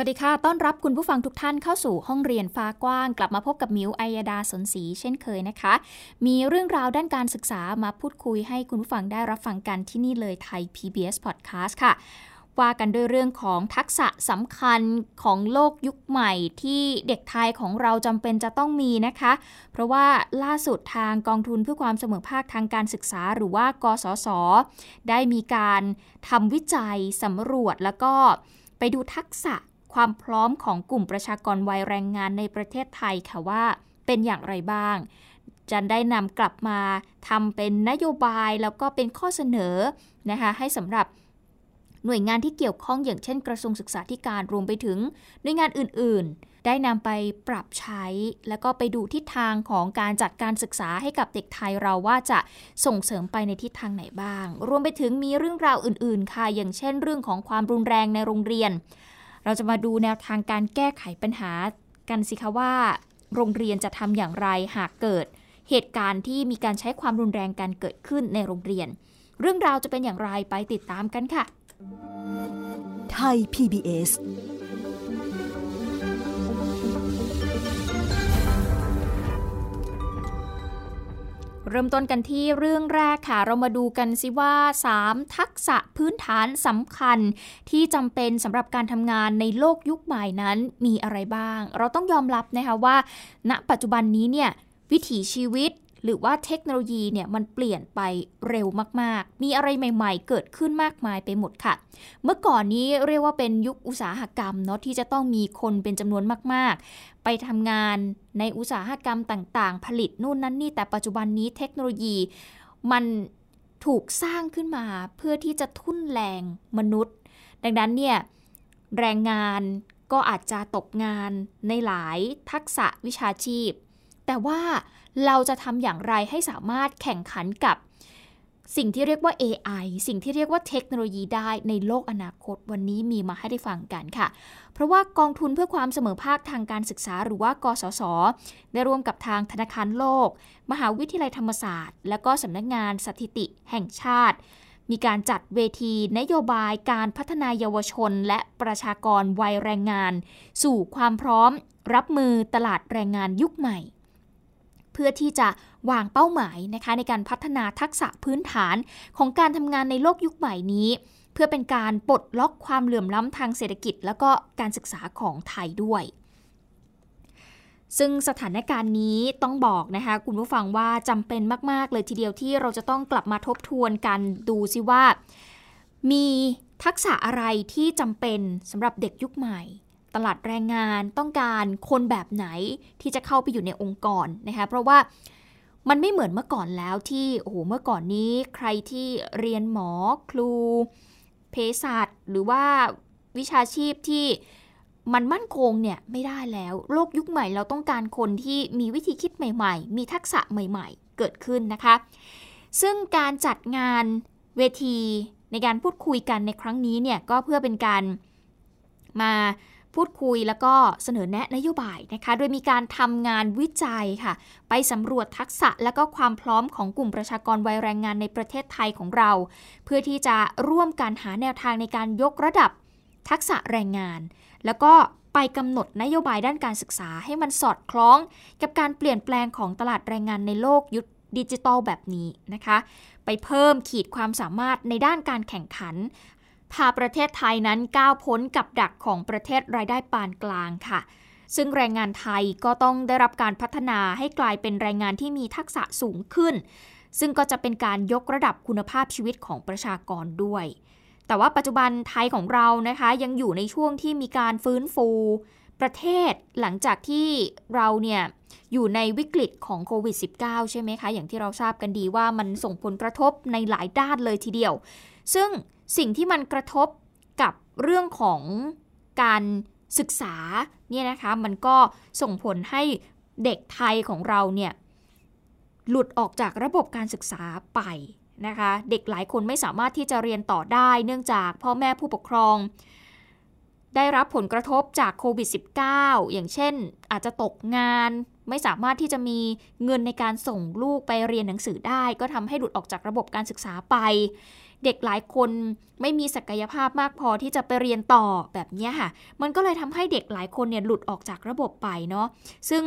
วัสดีค่ะ ต้อนรับคุณผู้ฟังทุกท่านเข้าสู่ห้องเรียนฟ้ากว้าง กลับมาพบกับมิวอัยดาสนศรีเช่นเคยนะคะ มีเรื่องราวด้านการศึกษามาพูดคุยให้คุณผู้ฟังได้รับฟังกันที่นี่เลยไทย PBS Podcast ค่ะ ว่ากันด้วยเรื่องของทักษะสำคัญของโลกยุคใหม่ที่เด็กไทยของเราจำเป็นจะต้องมีนะคะ เพราะว่าล่าสุดทางกองทุนเพื่อความเสมอภาคทางการศึกษา หรือว่ากสศได้มีการทำวิจัยสำรวจแล้วก็ไปดูทักษะ ความพร้อมของกลุ่มประชากรวัยแรงงานในประเทศไทยค่ะว่าเป็นอย่างไรบ้างจะได้นำกลับมาทำเป็นนโยบายแล้วก็เป็นข้อเสนอนะคะให้สำหรับหน่วยงานที่เกี่ยวข้องอย่างเช่น กระทรวงศึกษาธิการรวมไปถึงหน่วยงานอื่น ๆ ได้นำไปปรับใช้ แล้วก็ไปดูทิศทางของการจัดการศึกษาให้กับเด็กไทยเราว่าจะส่งเสริมไปในทิศทางไหนบ้าง รวมไปถึงมีเรื่องราวอื่น ๆ ค่ะ อย่างเช่น เรื่องของความรุนแรงในโรงเรียน เราจะมาดูแนวทางการแก้ไขปัญหากันสิคะว่า โรงเรียนจะทำอย่างไรหากเกิด เหตุการณ์ที่มีการใช้ความรุนแรงกันเกิดขึ้นในโรงเรียน เรื่องราวจะเป็นอย่างไรไปติดตามกันค่ะ ไทย PBS เริ่มต้นกันที่เรื่องแรกค่ะ เรามาดูกันสิว่า 3 ทักษะพื้นฐานสำคัญ ที่จำเป็นสำหรับการทำงานในโลกยุคใหม่นั้นมีอะไรบ้าง เราต้องยอมรับนะคะว่า ณ ปัจจุบันนี้เนี่ยวิถีชีวิต หรือว่าเทคโนโลยีเนี่ยมันเปลี่ยนไปเร็วมากๆ มีอะไรใหม่ๆ เกิดขึ้นมากมายไปหมดค่ะ เมื่อก่อนนี้เรียกว่าเป็นยุคอุตสาหกรรมเนาะที่จะต้องมีคนเป็นจำนวนมากๆ ไปทำงานในอุตสาหกรรมต่างๆ ผลิตนู่นนั่นนี่แต่ปัจจุบันนี้เทคโนโลยีมันถูกสร้างขึ้นมาเพื่อที่จะทุ่นแรงมนุษย์ ดังนั้นเนี่ยแรงงานก็อาจจะตกงานในหลายทักษะวิชาชีพ แต่ว่าเราจะทำอย่างไรให้สามารถแข่งขันกับสิ่งที่เรียกว่า AI สิ่งที่เรียกว่าเทคโนโลยีได้ในโลกอนาคตวันนี้มีมาให้ได้ฟังกันค่ะ เพราะว่ากองทุนเพื่อความเสมอภาคทางการศึกษา หรือว่ากสศได้ร่วมกับทางธนาคารโลก มหาวิทยาลัยธรรมศาสตร์ และก็สำนักงานสถิติแห่งชาติ มีการจัดเวทีนโยบายการพัฒนายเยาวชน และประชากรวัยแรงงาน สู่ความพร้อม รับมือตลาดแรงงานยุคใหม่ พื่อที่จะวางเป้าหมายนะคะในการพัฒนาทักษะพื้นฐานของการทำงานในโลกยุคใหม่นี้ เพื่อเป็นการปลดล็อกความเหลื่อมล้ำทางเศรษฐกิจ แล้วก็การศึกษาของไทยด้วยซึ่งสถานการณ์นี้ต้องบอกนะคะคุณผู้ฟังว่าจำเป็นมาก ๆ เลยทีเดียวที่เราจะต้องกลับมาทบทวนกันดูซิว่า มีทักษะอะไรที่จำเป็นสำหรับเด็กยุคใหม่ ตลาดแรงงานต้องการคนแบบไหนที่จะเข้าไปอยู่ในองค์กรนะคะเพราะว่ามันไม่เหมือนเมื่อก่อนแล้วที่โอ้โหเมื่อก่อนนี้ใครที่เรียนหมอครูเภสัชหรือว่าวิชาชีพที่มันมั่นคงเนี่ยไม่ได้แล้ว โลกยุคใหม่เราต้องการคนที่มีวิธีคิดใหม่ๆ มีทักษะใหม่ๆ เกิดขึ้นนะคะ ซึ่งการจัดงานเวทีในการพูดคุยกันในครั้งนี้เนี่ยก็เพื่อเป็นการมา พูดคุยแล้วก็เสนอแนะนโยบายนะคะ โดยมีการทำงานวิจัยค่ะ ไปสำรวจทักษะและก็ความพร้อมของกลุ่มประชากรวัยแรงงานในประเทศไทยของเรา เพื่อที่จะร่วมกันหาแนวทางในการยกระดับทักษะแรงงาน แล้วก็ไปกำหนดนโยบายด้านการศึกษาให้มันสอดคล้อง กับการเปลี่ยนแปลงของตลาดแรงงานในโลกยุคดิจิตอลแบบนี้นะคะ ไปเพิ่มขีดความสามารถในด้านการแข่งขัน พาประเทศไทยนั้นก้าวพ้นกับดักของประเทศรายได้ปานกลางค่ะ ซึ่งแรงงานไทยก็ต้องได้รับการพัฒนาให้กลายเป็นแรงงานที่มีทักษะสูงขึ้น ซึ่งก็จะเป็นการยกระดับคุณภาพชีวิตของประชากรด้วย แต่ว่าปัจจุบันไทยของเรานะคะยังอยู่ในช่วงที่มีการฟื้นฟูประเทศหลังจากที่เราเนี่ยอยู่ในวิกฤตของโควิด -19 ใช่ไหมคะ อย่างที่เราทราบกันดีว่ามันส่งผลกระทบในหลายด้านเลยทีเดียว ซึ่ง สิ่งที่มันกระทบกับเรื่องของการศึกษาเนี่ยนะคะมันก็ส่งผลให้เด็กไทยของเราเนี่ยหลุดออกจากระบบการศึกษาไปนะคะเด็กหลายคนไม่สามารถที่จะเรียนต่อได้ เนื่องจากพ่อแม่ผู้ปกครอง ได้รับผลกระทบจากโควิด -19 อย่างเช่น อาจจะตกงาน ไม่สามารถที่จะมีเงินในการส่งลูกไปเรียนหนังสือได้ ก็ทำให้หลุดออกจากระบบการศึกษาไป เด็กหลายคนไม่มีศักยภาพมากพอที่จะไปเรียนต่อแบบนี้ค่ะ มันก็เลยทำให้เด็กหลายคนเนี่ยหลุดออกจากระบบไปเนาะ ซึ่ง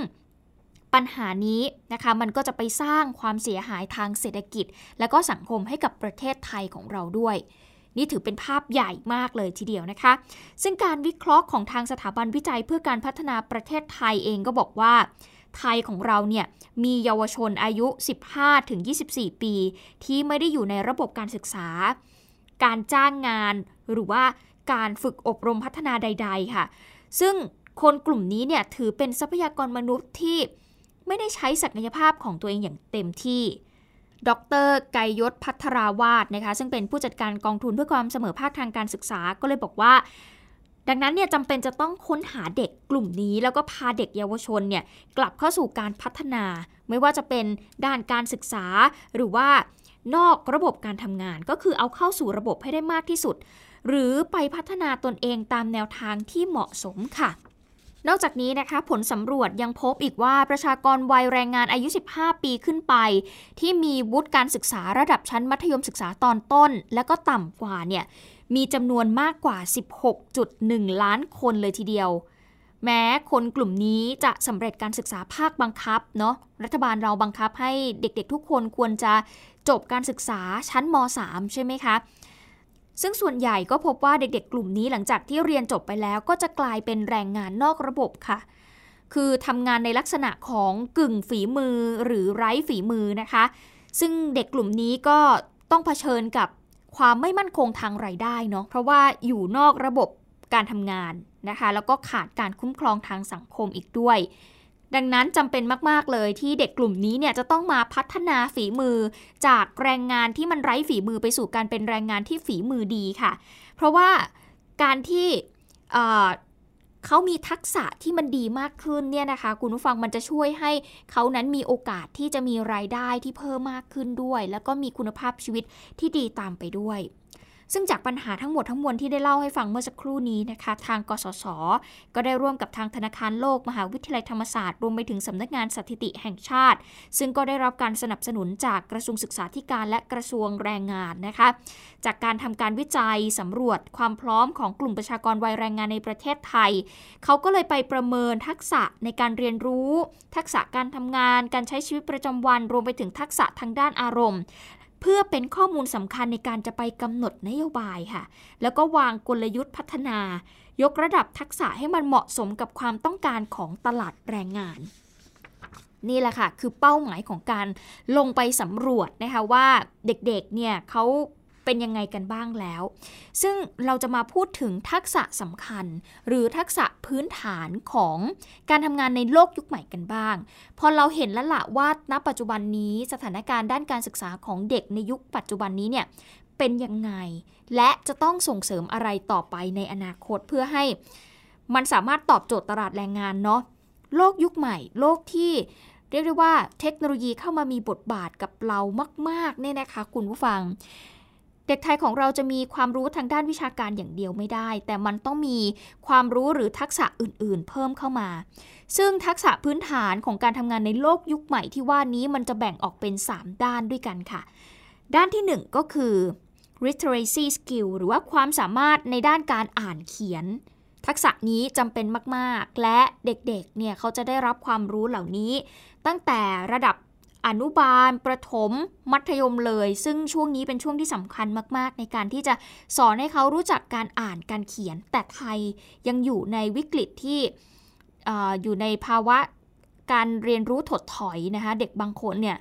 ปัญหานี้นะคะมันก็จะไปสร้างความเสียหายทางเศรษฐกิจ และก็สังคมให้กับประเทศไทยของเราด้วย นี่ถือเป็นภาพใหญ่มากเลยทีเดียวนะคะ ซึ่งการวิเคราะห์ของทางสถาบันวิจัยเพื่อการพัฒนาประเทศไทยเองก็บอกว่า ไทยของเราเนี่ยมีเยาวชนอายุ 15-24 ปี ที่ไม่ได้อยู่ในระบบการศึกษา การจ้างงานหรือว่าการฝึกอบรมพัฒนาใด ๆ ค่ะ ซึ่งคนกลุ่มนี้เนี่ยถือเป็นทรัพยากรมนุษย์ที่ไม่ได้ใช้ศักยภาพของตัวเองอย่างเต็มที่ดรไกยศพัทราวาสนะคะซึ่งเป็นผู้จัดการกองทุนเพื่อความเสมอภาคทางการศึกษาก็เลยบอกว่า ดังนั้นเนี่ยจำเป็นจะต้องค้นหาเด็กกลุ่มนี้ แล้วก็พาเด็กเยาวชนเนี่ยกลับเข้าสู่การพัฒนา ไม่ว่าจะเป็นด้านการศึกษาหรือว่านอกระบบการทำงานก็คือเอาเข้าสู่ระบบให้ได้มากที่สุด หรือไปพัฒนาตนเองตามแนวทางที่เหมาะสมค่ะ นอกจากนี้นะคะ ผลสำรวจยังพบอีกว่าประชากรวัยแรงงานอายุ 15 ปีขึ้นไป ที่มีวุฒิการศึกษาระดับชั้นมัธยมศึกษาตอนต้น และก็ต่ำกว่าเนี่ย มีจำนวนมากกว่า 16.1 ล้านคนเลยทีเดียว แม้คนกลุ่มนี้จะสำเร็จการศึกษาภาคบังคับเนาะรัฐบาลเราบังคับให้เด็กๆ ทุกคนควรจะจบการศึกษาชั้นม .3 ใช่ไหมคะซึ่งส่วนใหญ่ก็พบว่าเด็กๆ กลุ่มนี้หลังจากที่เรียนจบไปแล้วก็จะกลายเป็นแรงงานนอกระบบค่ะ คือทำงานในลักษณะของกึ่งฝีมือหรือไร้ฝีมือนะคะ ซึ่งเด็กกลุ่มนี้ก็ต้องเผชิญกับ ความไม่มั่นคงทางไรายได้เนาะเพราะว่าอยู่นอกระบบการทำงานนะคะ แล้วก็ขาดการคุ้มครองทางสังคมอีกด้วย ดังนั้นจำเป็นมาก ๆ เลยที่เด็กกลุ่มนี้เนี่ยจะต้องมาพัฒนาฝีมือ จากแรงงานที่มันไร้ฝีมือไปสู่การเป็นแรงงานที่ฝีมือดีค่ะ เพราะว่าการที่ เขามีทักษะที่มันดีมากขึ้นเนี่ยนะคะ คุณผู้ฟังมันจะช่วยให้เขานั้นมีโอกาสที่จะมีรายได้ที่เพิ่มมากขึ้นด้วย แล้วก็มีคุณภาพชีวิตที่ดีตามไปด้วย ซึ่งจากปัญหาทั้งหมดทั้งมวลที่ได้เล่าให้ฟังเมื่อสักครู่นี้นะคะ ทางกสศก็ได้ร่วมกับทางธนาคารโลกมหาวิทยาลัยธรรมศาสตร์รวมไปถึงสำนักงานสถิติแห่งชาติ ซึ่งก็ได้รับการสนับสนุนจากกระทรวงศึกษาธิการและกระทรวงแรงงานนะคะ จากการทำการวิจัยสำรวจความพร้อมของกลุ่มประชากรวัยแรงงานในประเทศไทย เขาก็เลยไปประเมินทักษะในการเรียนรู้ ทักษะการทำงาน การใช้ชีวิตประจำวัน รวมไปถึงทักษะทางด้านอารมณ์ เพื่อเป็นข้อมูลสำคัญในการจะไปกำหนดนโยบายค่ะ แล้วก็วางกลยุทธ์พัฒนา ยกระดับทักษะให้มันเหมาะสมกับความต้องการของตลาดแรงงานนี่แหละค่ะ คือเป้าหมายของการลงไปสำรวจนะคะว่าเด็กๆ เนี่ยเขา เป็นยังไงกันบ้างแล้ว ซึ่งเราจะมาพูดถึงทักษะสำคัญ หรือทักษะพื้นฐานของการทำงานในโลกยุคใหม่กันบ้าง พอเราเห็นแล้วละว่าณปัจจุบันนี้สถานการณ์ด้านการศึกษาของเด็กในยุคปัจจุบันนี้เนี่ยเป็นยังไง และจะต้องส่งเสริมอะไรต่อไปในอนาคตเพื่อให้มันสามารถตอบโจทย์ตลาดแรงงานเนาะโลกยุคใหม่ โลกที่เรียกได้ว่าเทคโนโลยีเข้ามามีบทบาทกับเรามากๆเนี่ยนะคะคุณผู้ฟัง เด็กไทยของเราจะมีความรู้ทางด้านวิชาการอย่างเดียวไม่ได้ แต่มันต้องมีความรู้หรือทักษะอื่น ๆ เพิ่มเข้ามา ซึ่งทักษะพื้นฐานของการทำงานในโลกยุคใหม่ที่ว่านี้มันจะแบ่งออกเป็น 3 ด้านด้วยกันค่ะ ด้านที่ 1 ก็คือ literacy skill หรือว่าความสามารถในด้านการอ่านเขียน ทักษะนี้จำเป็นมาก ๆ และเด็ก ๆ เนี่ยเขาจะได้รับความรู้เหล่านี้ ตั้งแต่ระดับ อนุบาล ประถม มัธยมเลย ซึ่งช่วงนี้เป็นช่วงที่สำคัญมาก ๆ ในการที่จะสอนให้เขารู้จักการอ่านการเขียน แต่ไทยยังอยู่ในวิกฤตที่ออยู่ในภาวะการเรียนรู้ถดถอยนะคะเด็กบางคนเนี่ย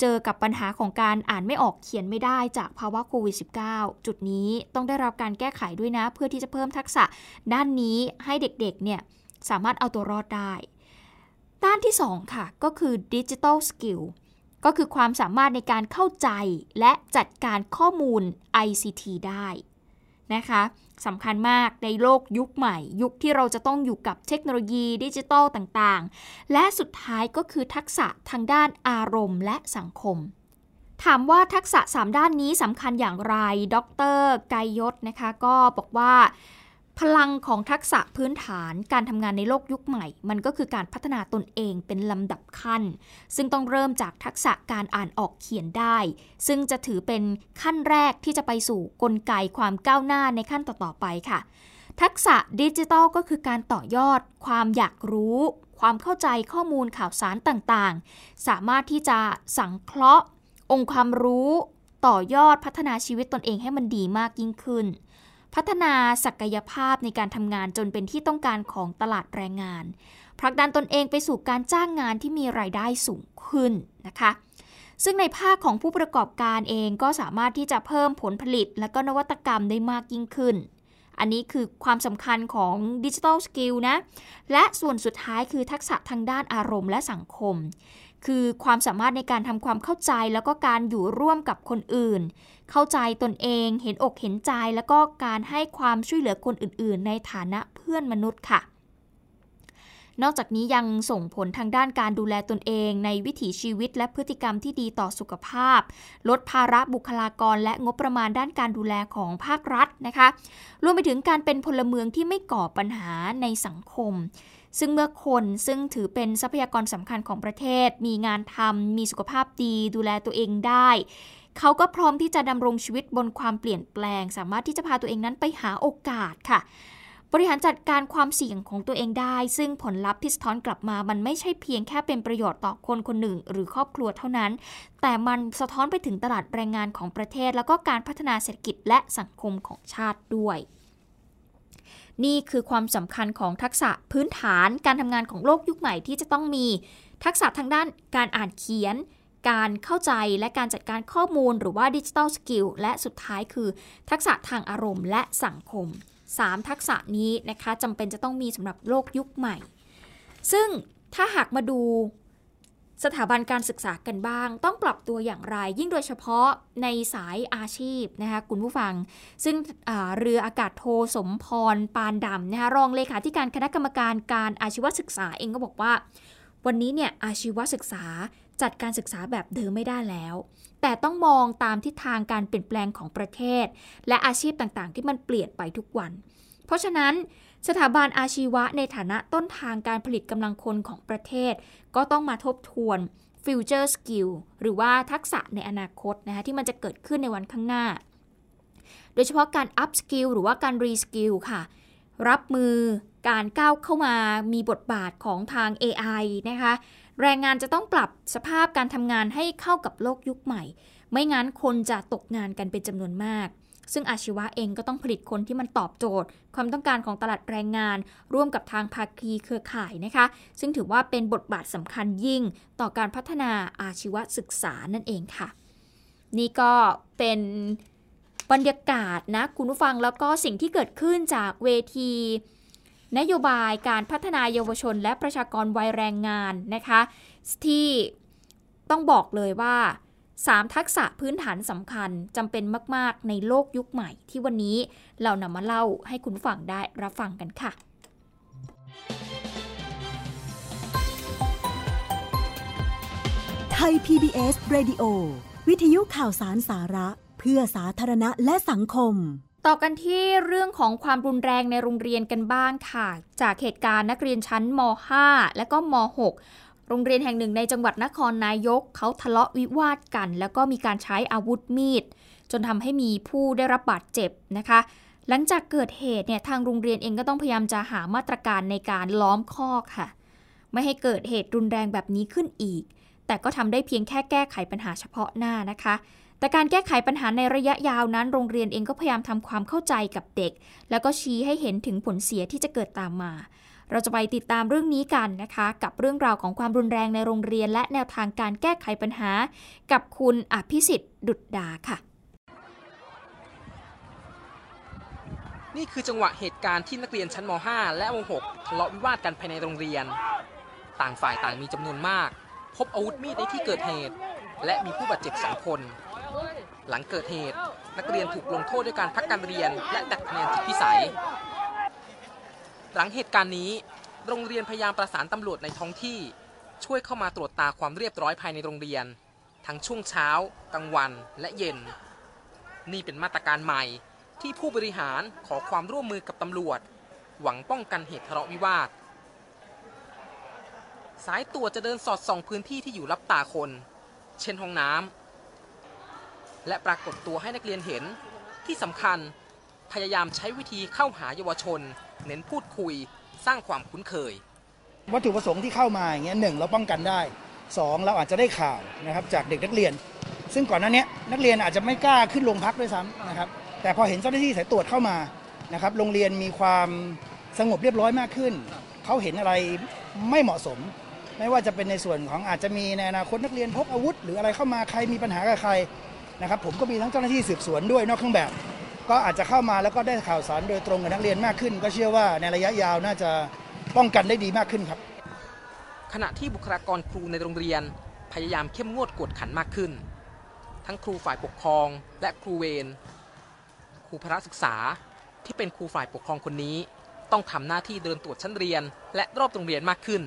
เจอกับปัญหาของการอ่านไม่ออกเขียนไม่ได้จากภาวะโควิด -19 จุดนี้ต้องได้รับการแก้ไขด้วยนะ เพื่อที่จะเพิ่มทักษะด้านนี้ให้เด็กๆเนี่ยสามารถเอาตัวรอดได้ ด้านที่ 2 ค่ะ ก็คือดิจิทัลสกิลก็คือความสามารถในการเข้าใจและจัดการข้อมูล ICT ได้นะคะสำคัญมากในโลกยุคใหม่ ยุคที่เราจะต้องอยู่กับเทคโนโลยีดิจิทัลต่างๆ และสุดท้ายก็คือทักษะทางด้านอารมณ์และสังคม ถามว่าทักษะ 3 ด้านนี้สำคัญอย่างไร ดรไกยศนะคะ ก็บอกว่า พลังของทักษะพื้นฐานการทำงานในโลกยุคใหม่ มันก็คือการพัฒนาตนเองเป็นลำดับขั้น ซึ่งต้องเริ่มจากทักษะการอ่านออกเขียนได้ ซึ่งจะถือเป็นขั้นแรกที่จะไปสู่กลไกความก้าวหน้าในขั้นต่อๆไปค่ะ ทักษะดิจิทัลก็คือการต่อยอด ความอยากรู้ ความเข้าใจข้อมูลข่าวสารต่างๆ สามารถที่จะสังเคราะห์ องค์ความรู้ ต่อยอดพัฒนาชีวิตตนเองให้มันดีมากยิ่งขึ้น พัฒนาศักยภาพในการทำงานจนเป็นที่ต้องการของตลาดแรงงาน ผลักดันตนเองไปสู่การจ้างงานที่มีรายได้สูงขึ้นนะคะ ซึ่งในภาคของผู้ประกอบการเองก็สามารถที่จะเพิ่มผลผลิต และก็นวัตกรรมได้มากยิ่งขึ้น อันนี้คือความสำคัญของดิจิทัลสกิลนะ และส่วนสุดท้ายคือทักษะทางด้านอารมณ์และสังคม คือความสามารถในการทำความเข้าใจแล้วก็การอยู่ร่วมกับคนอื่น เข้าใจตนเอง เห็นอกเห็นใจ แล้วก็การให้ความช่วยเหลือคนอื่น ๆ ในฐานะเพื่อนมนุษย์ค่ะ นอกจากนี้ยังส่งผลทางด้านการดูแลตนเอง ในวิถีชีวิตและพฤติกรรมที่ดีต่อสุขภาพ ลดภาระบุคลากร และงบประมาณด้านการดูแลของภาครัฐนะคะรวมไปถึงการเป็นพลเมืองที่ไม่ก่อปัญหาในสังคมซึ่งเมื่อคนซึ่งถือเป็นทรัพยากรสำคัญของประเทศ มีงานทำมีสุขภาพดี ดูแลตัวเองได้ เขาก็พร้อมที่จะดำรงชีวิตบนความเปลี่ยนแปลง สามารถที่จะพาตัวเองนั้นไปหาโอกาสค่ะ บริหารจัดการความเสี่ยงของตัวเองได้ ซึ่งผลลัพธ์ที่สะท้อนกลับมา มันไม่ใช่เพียงแค่เป็นประโยชน์ต่อคนคนหนึ่ง หรือครอบครัวเท่านั้น แต่มันสะท้อนไปถึงตลาดแรงงานของประเทศ แล้วก็การพัฒนาเศรษฐกิจและสังคมของชาติด้วยนี่คือความสำคัญของทักษะพื้นฐานการทำงานของโลกยุคใหม่ที่จะต้องมี ทักษะทางด้านการอ่านเขียน การเข้าใจและการจัดการข้อมูลหรือว่าดิจิทัลสกิลและสุดท้ายคือ ทักษะทางอารมณ์และสังคม 3 ทักษะนี้นะคะจำเป็นจะต้องมีสำหรับโลกยุคใหม่ ซึ่งถ้าหากมาดูสถาบันการศึกษากันบ้าง ต้องปรับตัวอย่างไร ยิ่งโดยเฉพาะในสายอาชีพนะคะคุณผู้ฟัง ซึ่งเรืออากาศโทสมพร ปานดำนะคะรองเลขาธิการคณะกรรมการการอาชีวศึกษาเองก็บอกว่า วันนี้เนี่ยอาชีวศึกษา จัดการศึกษาแบบเดิมไม่ได้แล้ว แต่ต้องมองตามทิศทางการเปลี่ยนแปลงของประเทศ และอาชีพต่างๆ ที่มันเปลี่ยนไปทุกวัน เพราะฉะนั้นสถาบันอาชีวะในฐานะต้นทางการผลิตกำลังคนของประเทศ ก็ต้องมาทบทวน future skill หรือว่าทักษะในอนาคตนะคะที่มันจะเกิดขึ้นในวันข้างหน้า โดยเฉพาะการ up skill หรือว่าการ re skill ค่ะ รับมือการก้าวเข้ามามีบทบาทของทาง AI นะคะ แรงงานจะต้องปรับสภาพการทำงานให้เข้ากับโลกยุคใหม่ ไม่งั้นคนจะตกงานกันเป็นจำนวนมาก ซึ่งอาชีวะเองก็ต้องผลิตคนที่มันตอบโจทย์ ความต้องการของตลาดแรงงาน ร่วมกับทางภาคีเครือข่ายนะคะ ซึ่งถือว่าเป็นบทบาทสำคัญยิ่งต่อการพัฒนาอาชีวศึกษานั่นเองค่ะ นี่ก็เป็นบรรยากาศนะคุณผู้ฟังแล้วก็สิ่งที่เกิดขึ้นจากเวที นโยบายการพัฒนาเยาวชนและประชากรวัยแรงงานนะคะ ที่ต้องบอกเลยว่า 3 ทักษะพื้นฐานสำคัญจำเป็นมาก ๆ ในโลกยุคใหม่ที่วันนี้เรานำมาเล่าให้คุณฟังได้รับฟังกันค่ะไทย PBS Radio วิทยุข่าวสารสาระ เพื่อสาธารณะและสังคม ต่อกันที่เรื่องของความรุนแรงในโรงเรียนกันบ้างค่ะ จากเหตุการณ์นักเรียนชั้นม .5 และก็ม .6 โรงเรียนแห่งหนึ่งในจังหวัดนครนายกเขาทะเลาะวิวาทกัน แล้วก็มีการใช้อาวุธมีด จนทำให้มีผู้ได้รับบาดเจ็บนะคะ หลังจากเกิดเหตุเนี่ยทางโรงเรียนเองก็ต้องพยายามจะหามาตรการในการล้อมคอกค่ะ ไม่ให้เกิดเหตุรุนแรงแบบนี้ขึ้นอีก แต่ก็ทำได้เพียงแค่แก้ไขปัญหาเฉพาะหน้านะคะ แต่การแก้ไขปัญหาในระยะยาวนั้น โรงเรียนเองก็พยายามทำความเข้าใจกับเด็ก แล้วก็ชี้ให้เห็นถึงผลเสียที่จะเกิดตามมา เราจะไปติดตามเรื่องนี้กันนะคะ กับเรื่องราวของความรุนแรงในโรงเรียน และแนวทางการแก้ไขปัญหา กับคุณอภิสิทธิ์ดุดดาค่ะ นี่คือจังหวะเหตุการณ์ที่นักเรียนชั้นม .5 และม .6 ทะเลาะวิวาทกันภายในโรงเรียน ต่างฝ่ายต่างมีจำนวนมาก พบอาวุธมีดในที่เกิดเหตุ และมีผู้บาดเจ็บสองคน หลังเกิดเหตุ นักเรียนถูกลงโทษด้วยการพักการเรียน และตัดคะแนนจิตพิสัย หลังเหตุการณ์นี้ โรงเรียนพยายามประสานตำรวจในท้องที่ ช่วยเข้ามาตรวจตาความเรียบร้อยภายในโรงเรียน ทั้งช่วงเช้า กลางวัน และเย็น นี่เป็นมาตรการใหม่ที่ผู้บริหารขอความร่วมมือกับตำรวจ หวังป้องกันเหตุทะเลาะวิวาท สายตรวจจะเดินสอดส่องพื้นที่ที่อยู่รับตาคน เช่นห้องน้ำ และปรากฏตัวให้นักเรียนเห็น ที่สำคัญพยายามใช้วิธีเข้าหาเยาวชน เน้นพูดคุย สร้างความคุ้นเคย วัตถุประสงค์ที่เข้ามาอย่างเงี้ยหนึ่งเราป้องกันได้สองเราอาจจะได้ข่าวนะครับจากเด็กนักเรียน ซึ่งก่อนหน้านี้นักเรียนอาจจะไม่กล้าขึ้นโรงพักด้วยซ้ำนะครับแต่พอเห็นเจ้าหน้าที่สายตรวจเข้ามานะครับโรงเรียนมีความสงบเรียบร้อยมากขึ้น เขาเห็นอะไรไม่เหมาะสม ไม่ว่าจะเป็นในส่วนของอาจจะมีในอนาคตนักเรียนพกอาวุธ หรืออะไรเข้ามาใครมีปัญหากับใคร นะครับผมก็มีทั้งเจ้าหน้าที่สืบสวนด้วยนอกเครื่องแบบ ก็อาจจะเข้ามาแล้วก็ได้ข่าวสารโดยตรงกับนักเรียนมากขึ้น ก็เชื่อว่าในระยะยาวน่าจะป้องกันได้ดีมากขึ้นครับ ขณะที่บุคลากรครูในโรงเรียน พยายามเข้มงวดกวดขันมากขึ้น ทั้งครูฝ่ายปกครองและครูเวรครูพระศึกษาที่เป็นครูฝ่ายปกครองคนนี้ ต้องทำหน้าที่เดินตรวจชั้นเรียน และรอบโรงเรียนมากขึ้น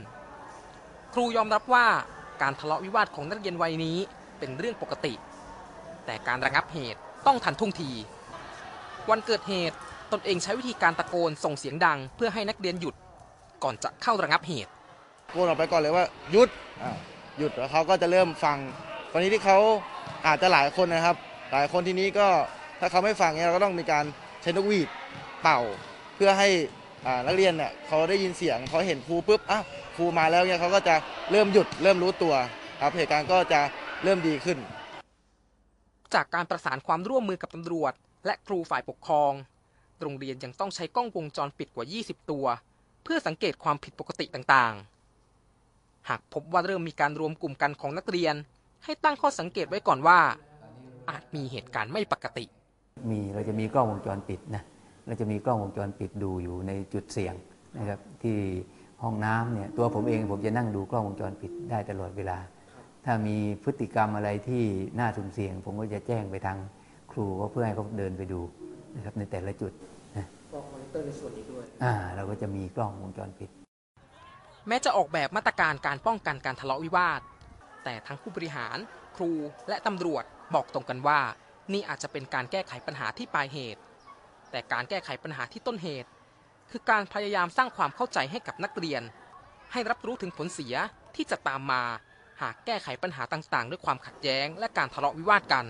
ครูยอมรับว่าการทะเลาะวิวาทของนักเรียนวัยนี้เป็นเรื่องปกติ แต่การระงับเหตุต้องทันท่วงที วันเกิดเหตุตนเองใช้วิธีการตะโกนส่งเสียงดัง เพื่อให้นักเรียนหยุด ก่อนจะเข้าระงับเหตุโกนออกไปก่อนเลยว่าหยุดอ่าหยุดแล้วเขาก็จะเริ่มฟังตอนนี้ที่เขาอาจจะหลายคนนะครับ หลายคนที่นี้ก็ถ้าเขาไม่ฟังเนี่ยเราก็ต้องมีการใช้นกหวีดเป่า เพื่อให้นักเรียนเนี่ยเขาได้ยินเสียงเขาเห็นครูปุ๊บอ้าวครูมาแล้วเนี่ยเขาก็จะเริ่มหยุดเริ่มรู้ตัวครับเหตุการณ์ก็จะเริ่มดีขึ้น จากการประสานความร่วมมือกับตำรวจ และครูฝ่ายปกครอง โรงเรียนยังต้องใช้กล้องวงจรปิดกว่า 20 ตัว เพื่อสังเกตความผิดปกติต่างๆ หากพบว่าเริ่มมีการรวมกลุ่มกันของนักเรียน ให้ตั้งข้อสังเกตไว้ก่อนว่า อาจมีเหตุการณ์ไม่ปกติ มีเราจะมีกล้องวงจรปิดนะเราจะมีกล้องวงจรปิดดูอยู่ในจุดเสี่ยงนะครับที่ห้องน้ำเนี่ยตัวผมเองผมจะนั่งดูกล้องวงจรปิดได้ตลอดเวลา ถ้ามีพฤติกรรมอะไรที่น่าสุ่มเสี่ยง ผมก็จะแจ้งไปทางครูก็เพื่อให้เขาเดินไปดูนะครับในแต่ละจุดนะกล้องมอนิเตอร์ในส่วนนี้ด้วยอ่าเราก็จะมีกล้องวงจรปิด แม้จะออกแบบมาตรการการป้องกันการทะเลาะวิวาท แต่ทั้งผู้บริหาร ครูและตำรวจบอกตรงกันว่า นี่อาจจะเป็นการแก้ไขปัญหาที่ปลายเหตุ แต่การแก้ไขปัญหาที่ต้นเหตุ คือการพยายามสร้างความเข้าใจให้กับนักเรียน ให้รับรู้ถึงผลเสียที่จะตามมา หากแก้ไขปัญหาต่างๆ ด้วยความขัดแย้งและการทะเลาะวิวาทกัน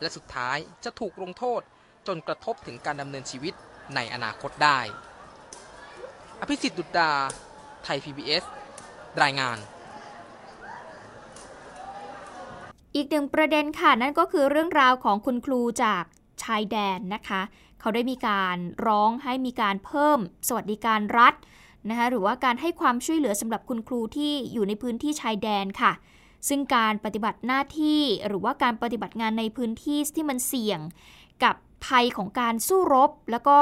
และสุดท้ายจะถูกลงโทษจนกระทบถึงการดำเนินชีวิตในอนาคตได้ อภิสิทธิ์ดุดดา ไทย PBS รายงาน อีกหนึ่งประเด็นค่ะนั่นก็คือเรื่องราวของคุณครูจากชายแดนนะคะ เขาได้มีการร้องให้มีการเพิ่มสวัสดิการรัฐ นะคะหรือว่าการให้ความช่วยเหลือสำหรับคุณครูที่อยู่ในพื้นที่ชายแดนค่ะ ซึ่งการปฏิบัติหน้าที่หรือว่าการปฏิบัติงานในพื้นที่ที่มันเสี่ยง กับภัยของการสู้รบ แล้วก็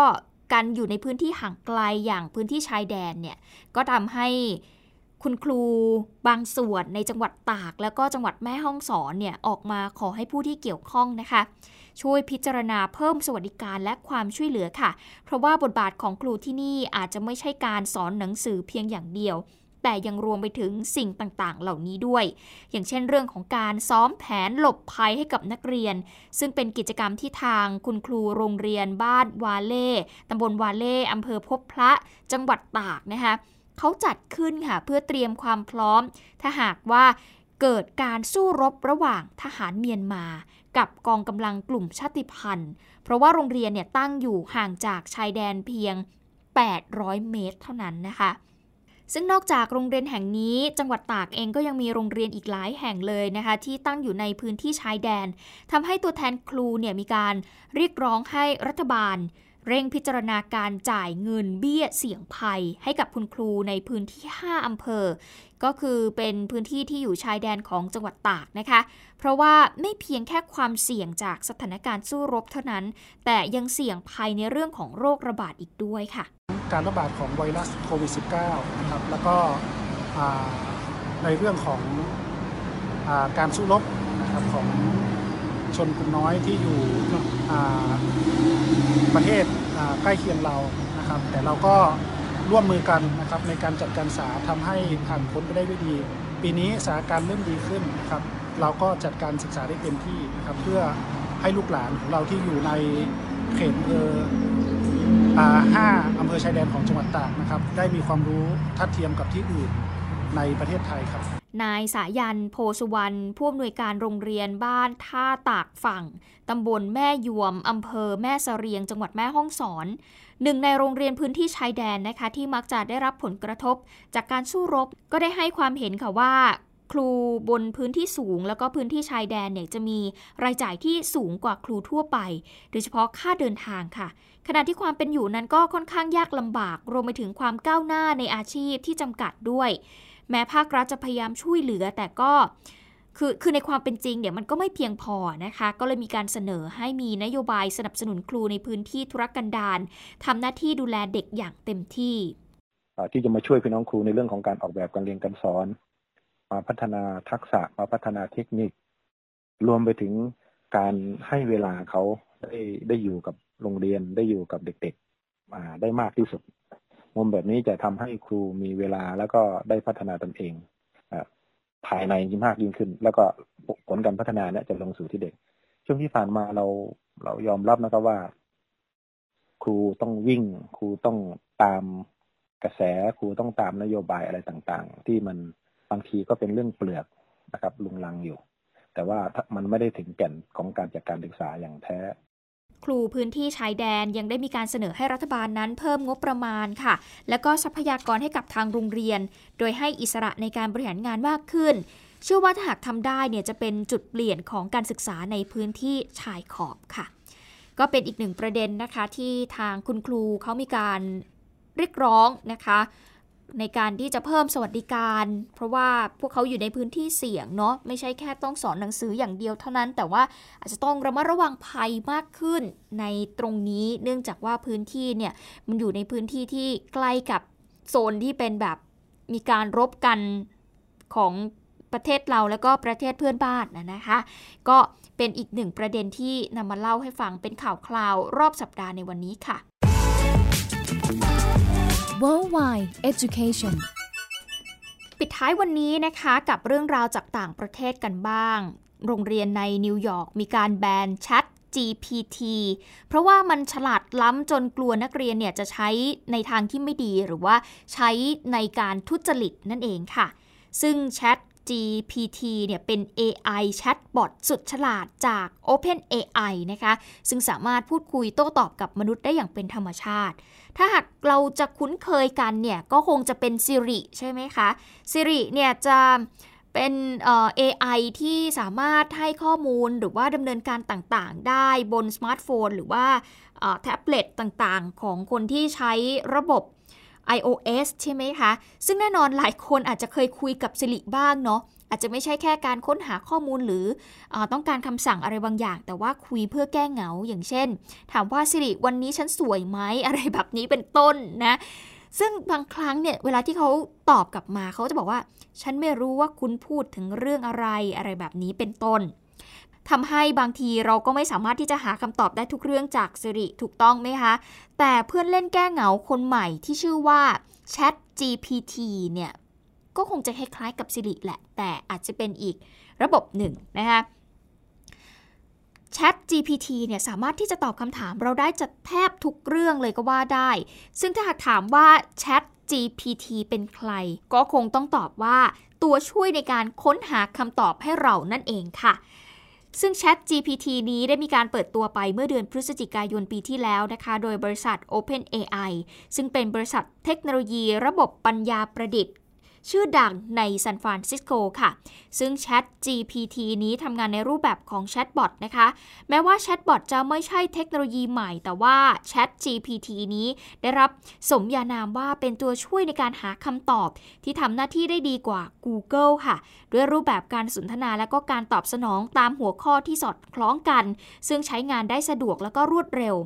การอยู่ในพื้นที่ห่างไกลอย่างพื้นที่ชายแดนเนี่ยก็ทำให้คุณครูบางส่วนในจังหวัดตาก แล้วก็จังหวัดแม่ฮ่องสอนเนี่ยออกมาขอให้ผู้ที่เกี่ยวข้องนะคะ ช่วยพิจารณาเพิ่มสวัสดิการและความช่วยเหลือค่ะ เพราะว่าบทบาทของครูที่นี่อาจจะไม่ใช่การสอนหนังสือเพียงอย่างเดียวแต่ยังรวมไปถึงสิ่งต่างๆ เหล่านี้ด้วย อย่างเช่นเรื่องของการซ้อมแผนหลบภัยให้กับนักเรียน ซึ่งเป็นกิจกรรมที่ทางคุณครูโรงเรียนบ้านวาเล่ตำบลวาเล่อำเภอพบพระ จังหวัดตากนะคะเขาจัดขึ้นค่ะเพื่อเตรียมความพร้อม ถ้าหากว่าเกิดการสู้รบระหว่างทหารเมียนมา กับกองกำลังกลุ่มชาติพันธุ์ เพราะว่าโรงเรียนเนี่ยตั้งอยู่ห่างจากชายแดนเพียง 800 เมตรเท่านั้นนะคะ ซึ่งนอกจากโรงเรียนแห่งนี้ จังหวัดตากเองก็ยังมีโรงเรียนอีกหลายแห่งเลยนะคะ ที่ตั้งอยู่ในพื้นที่ชายแดนทำให้ตัวแทนครูเนี่ยมีการเรียกร้องให้รัฐบาล เร่งพิจารณาการจ่ายเงินเบี้ยเสี่ยงภัย ให้กับคุณครูในพื้นที่ 5 อำเภอ ก็คือเป็นพื้นที่ที่อยู่ชายแดนของจังหวัดตากนะคะ เพราะว่าไม่เพียงแค่ความเสี่ยงจากสถานการณ์สู้รบเท่านั้น แต่ยังเสี่ยงภัยในเรื่องของโรคระบาดอีกด้วยค่ะ การระบาดของไวรัสโควิด -19 นะครับ แล้วก็ในเรื่องของอาการสู้รบนะครับของชนกลุ่มน้อยที่อยู่ประเทศใกล้เคียงเรานะครับ แต่เราก็ ร่วมมือกันนะครับในการจัดการศึกษาทำให้ผ่านพ้นไปได้ด้วยดี ปีนี้สถานการณ์เริ่มดีขึ้นนะครับเราก็จัดการศึกษาได้เต็มที่นะครับเพื่อให้ลูกหลานของเราที่อยู่ในเขตอำเภออห้าอำเภอชายแดนของจังหวัดตากนะครับ ได้มีความรู้ทัดเทียมกับที่อื่นในประเทศไทยครับ นายสายันโพสุวรรณผู้อำนวยการโรงเรียนบ้านท่าตากฝั่ง ตำบลแม่ยวม อำเภอแม่เสรียง จังหวัดแม่ฮ่องสอน หนึ่งในโรงเรียนพื้นที่ชายแดนนะคะ ที่มักจะได้รับผลกระทบ จากการสู้รบก็ได้ให้ความเห็นค่ะว่า ครูบนพื้นที่สูง แล้วก็พื้นที่ชายแดนเนี่ยจะมีรายจ่ายที่สูงกว่าครูทั่วไป โดยเฉพาะค่าเดินทางค่ะขณะที่ความเป็นอยู่นั้นก็ค่อนข้างยากลำบาก รวมไปถึงความก้าวหน้าในอาชีพที่จำกัดด้วย แม้ภาครัฐจะพยายามช่วยเหลือ แต่ก็คือคือในความเป็นจริงเนี่ยมันก็ไม่เพียงพอนะคะ ก็เลยมีการเสนอให้มีนโยบายสนับสนุนครูในพื้นที่ธุรกันดารทำหน้าที่ดูแลเด็กอย่างเต็มที่ ที่จะมาช่วยพี่น้องครูในเรื่องของการออกแบบการเรียนการสอน มาพัฒนาทักษะมาพัฒนาเทคนิค รวมไปถึงการให้เวลาเขาได้ได้อยู่กับโรงเรียนได้อยู่กับเด็กๆอ่าได้มากที่สุด มุมแบบนี้จะทำให้ครูมีเวลาแล้วก็ได้พัฒนาตนเองอภายในมากยิ่งขึ้น แล้วก็ผลการพัฒนาเนี่ยจะลงสู่ที่เด็ก ช่วงที่ผ่านมาเราเรายอมรับนะครับว่า ครูต้องวิ่ง ครูต้องตามกระแสครูต้องตามนโยบายอะไรต่างๆ ที่มันบางทีก็เป็นเรื่องเปลือกนะครับลุงลังอยู่ แต่ว่าถ้ามันไม่ได้ถึงแก่นของการจัดการศึกษาอย่างแท้ ครูพื้นที่ชายแดนยังได้มีการเสนอให้รัฐบาลนั้นเพิ่มงบประมาณค่ะ แล้วก็ทรัพยากรให้กับทางโรงเรียน โดยให้อิสระในการบริหารงานมากขึ้น เชื่อว่าถ้าหากทำได้เนี่ยจะเป็นจุดเปลี่ยนของการศึกษาในพื้นที่ชายขอบค่ะ ก็เป็นอีกหนึ่งประเด็นนะคะที่ทางคุณครูเขามีการเรียกร้องนะคะ ในการที่จะเพิ่มสวัสดิการ เพราะว่าพวกเขาอยู่ในพื้นที่เสี่ยงเนาะไม่ใช่แค่ต้องสอนหนังสืออย่างเดียวเท่านั้น แต่ว่าอาจจะต้องระมัดระวังภัยมากขึ้นในตรงนี้เนื่องจากว่าพื้นที่เนี่ยมันอยู่ในพื้นที่ที่ใกล้กับโซนที่เป็นแบบมีการรบกันของประเทศเราแล้วก็ประเทศเพื่อนบ้านนะนะคะ ก็เป็นอีกหนึ่งประเด็นที่นำมาเล่าให้ฟังเป็นข่าวคราวรอบสัปดาห์ในวันนี้ค่ะ Worldwide Education ปิดท้ายวันนี้นะคะกับเรื่องราวจากต่างประเทศกันบ้าง โรงเรียนในนิวยอร์กมีการแบนแชท GPT เพราะว่ามันฉลาดล้ำจนกลัวนักเรียนเนี่ยจะใช้ในทางที่ไม่ดีหรือว่าใช้ในการทุจริตนั่นเองค่ะ ซึ่งแชท GPT เนี่ยเป็น AI Chatbot สุดฉลาดจาก OpenAI นะคะ ซึ่งสามารถพูดคุยโต้ตอบกับมนุษย์ได้อย่างเป็นธรรมชาติ ถ้าหากเราจะคุ้นเคยกันเนี่ย ก็คงจะเป็น Siri ใช่ไหมคะ Siri เนี่ยจะเป็นเอ่อ AI ที่สามารถให้ข้อมูลหรือว่าดำเนินการต่างๆ ได้บนสมาร์ทโฟน หรือว่าแท็บเล็ตต่างๆ ของคนที่ใช้ระบบ iOS ใช่ไหมคะ ซึ่งแน่นอนหลายคนอาจจะเคยคุยกับ Siri บ้างเนาะอาจจะไม่ใช่แค่การค้นหาข้อมูลหรืออต้องการคำสั่งอะไรบางอย่าง แต่ว่าคุยเพื่อแก้เหงาอย่างเช่น ถามว่า Siri วันนี้ฉันสวยไหมอะไรแบบนี้เป็นต้นนะซึ่งบางครั้งเนี่ยเวลาที่เขาตอบกลับมาเขาจะบอกว่า ฉันไม่รู้ว่าคุณพูดถึงเรื่องอะไรอะไรแบบนี้เป็นต้น ทำให้บางทีเราก็ไม่สามารถที่จะหาคำตอบได้ทุกเรื่องจาก Siri ถูกต้องไหมคะ แต่เพื่อนเล่นแก้เหงาคนใหม่ที่ชื่อว่า Chat GPT เนี่ยก็คงจะคล้ายๆกับ Siri แหละ แต่อาจจะเป็นอีกระบบหนึ่งนะคะ Chat GPT เนี่ยสามารถที่จะตอบคำถามเราได้จะแทบทุกเรื่องเลยก็ว่าได้ ซึ่งถ้าหากถามว่า Chat GPT เป็นใคร ก็คงต้องตอบว่าตัวช่วยในการค้นหาคำตอบให้เรานั่นเองค่ะ ซึ่ง Chat GPT นี้ได้มีการเปิดตัวไปเมื่อเดือนพฤศจิกายนปีที่แล้วนะคะ โดยบริษัท OpenAI ซึ่งเป็นบริษัทเทคโนโลยีระบบปัญญาประดิษฐ์ ชื่อดังในซานฟรานซิสโกค่ะ ซึ่ง Chat GPT นี้ทำงานในรูปแบบของแชทบอทนะคะ แม้ว่าแชทบอทจะไม่ใช่เทคโนโลยีใหม่ แต่ว่า ChatGPT นี้ได้รับสมญานามว่าเป็นตัวช่วยในการหาคำตอบ ที่ทำหน้าที่ได้ดีกว่า Google ค่ะ ด้วยรูปแบบการสนทนาและก็การตอบสนองตามหัวข้อที่สอดคล้องกัน ซึ่งใช้งานได้สะดวกและก็รวดเร็ว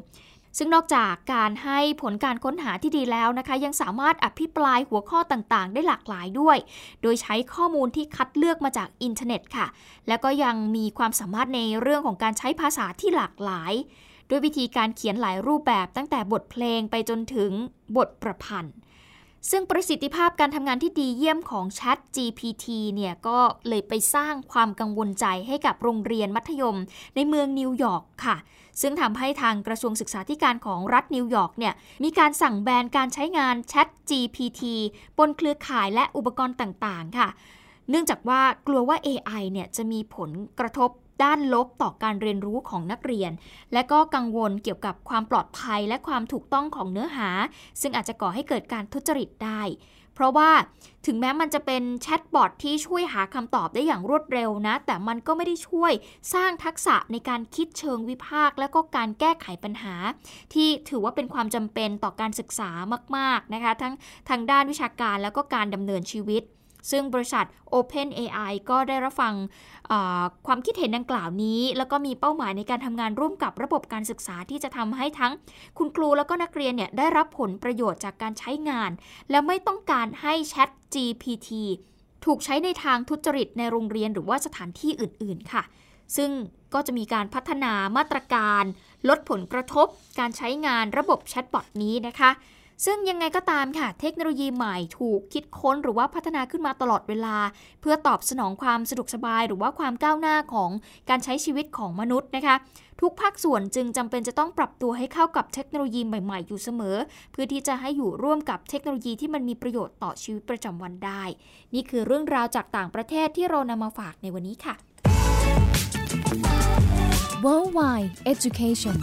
ซึ่งนอกจากการให้ผลการค้นหาที่ดีแล้วนะคะ ยังสามารถอภิปรายหัวข้อต่างๆ ได้หลากหลายด้วย โดยใช้ข้อมูลที่คัดเลือกมาจากอินเทอร์เน็ตค่ะ แล้วก็ยังมีความสามารถในเรื่องของการใช้ภาษาที่หลากหลาย ด้วยวิธีการเขียนหลายรูปแบบตั้งแต่บทเพลงไปจนถึงบทประพันธ์ ซึ่งประสิทธิภาพการทำงานที่ดีเยี่ยมของ Chat GPT เนี่ยก็เลยไปสร้างความกังวลใจให้กับโรงเรียนมัธยม ในเมืองนิวยอร์กค่ะ ซึ่งทำให้ทางกระทรวงศึกษาธิการของรัฐนิวยอร์กเนี่ยมีการสั่งแบนการใช้งาน Chat GPT บนเครือข่ายและอุปกรณ์ต่างๆ ค่ะ เนื่องจากว่ากลัวว่า AI เนี่ยจะมีผลกระทบ ด้านลบต่อการเรียนรู้ของนักเรียน และก็กังวลเกี่ยวกับความปลอดภัยและความถูกต้องของเนื้อหา ซึ่งอาจจะก่อให้เกิดการทุจริตได้ เพราะว่าถึงแม้มันจะเป็นแชทบอทที่ช่วยหาคำตอบได้อย่างรวดเร็วนะ แต่มันก็ไม่ได้ช่วยสร้างทักษะในการคิดเชิงวิพากษ์และก็การแก้ไขปัญหา ที่ถือว่าเป็นความจำเป็นต่อการศึกษามาก ๆนะคะ ทั้งทางด้านวิชาการแล้วก็การดำเนินชีวิต ซึ่งบริษัท OpenAI ก็ได้รับฟังความคิดเห็นดังกล่าวนี้ แล้วก็มีเป้าหมายในการทำงานร่วมกับระบบการศึกษาที่จะทำให้ทั้งคุณครูแล้วก็นักเรียนเนี่ยได้รับผลประโยชน์จากการใช้งาน และไม่ต้องการให้ Chat GPT ถูกใช้ในทางทุจริตในโรงเรียนหรือว่าสถานที่อื่น ๆ ค่ะ ซึ่งก็จะมีการพัฒนามาตรการ ลดผลกระทบ การใช้งานระบบแชทบอทนี้นะคะ ซึ่งยังไงก็ตามค่ะ เทคโนโลยีใหม่ถูกคิดค้นหรือว่าพัฒนาขึ้นมาตลอดเวลา เพื่อตอบสนองความสะดวกสบาย หรือว่าความก้าวหน้าของการใช้ชีวิตของมนุษย์นะคะ ทุกภาคส่วนจึงจำเป็นจะต้องปรับตัวให้เข้ากับเทคโนโลยีใหม่ ๆ อยู่เสมอ เพื่อที่จะให้อยู่ร่วมกับเทคโนโลยีที่มันมีประโยชน์ต่อชีวิตประจำวันได้ นี่คือเรื่องราวจากต่างประเทศที่เรานำมาฝากในวันนี้ค่ะ Worldwide Education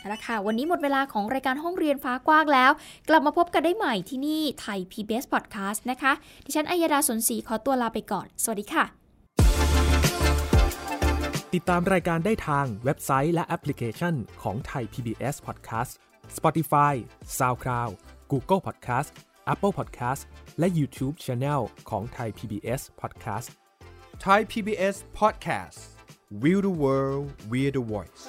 เอาละค่ะ วันนี้หมดเวลาของรายการห้องเรียนฟ้ากว้างแล้ว กลับมาพบกันได้ใหม่ที่นี่ไทย PBS Podcast นะคะ ดิฉันอัยดาสนศรีขอตัวลาไปก่อน สวัสดีค่ะ ติดตามรายการได้ทางเว็บไซต์และแอปพลิเคชันของไทย PBS Podcast Spotify SoundCloud Google Podcast Apple Podcast และ YouTube Channel ของไทย PBS Podcast Thai PBS Podcast We the World We the Voice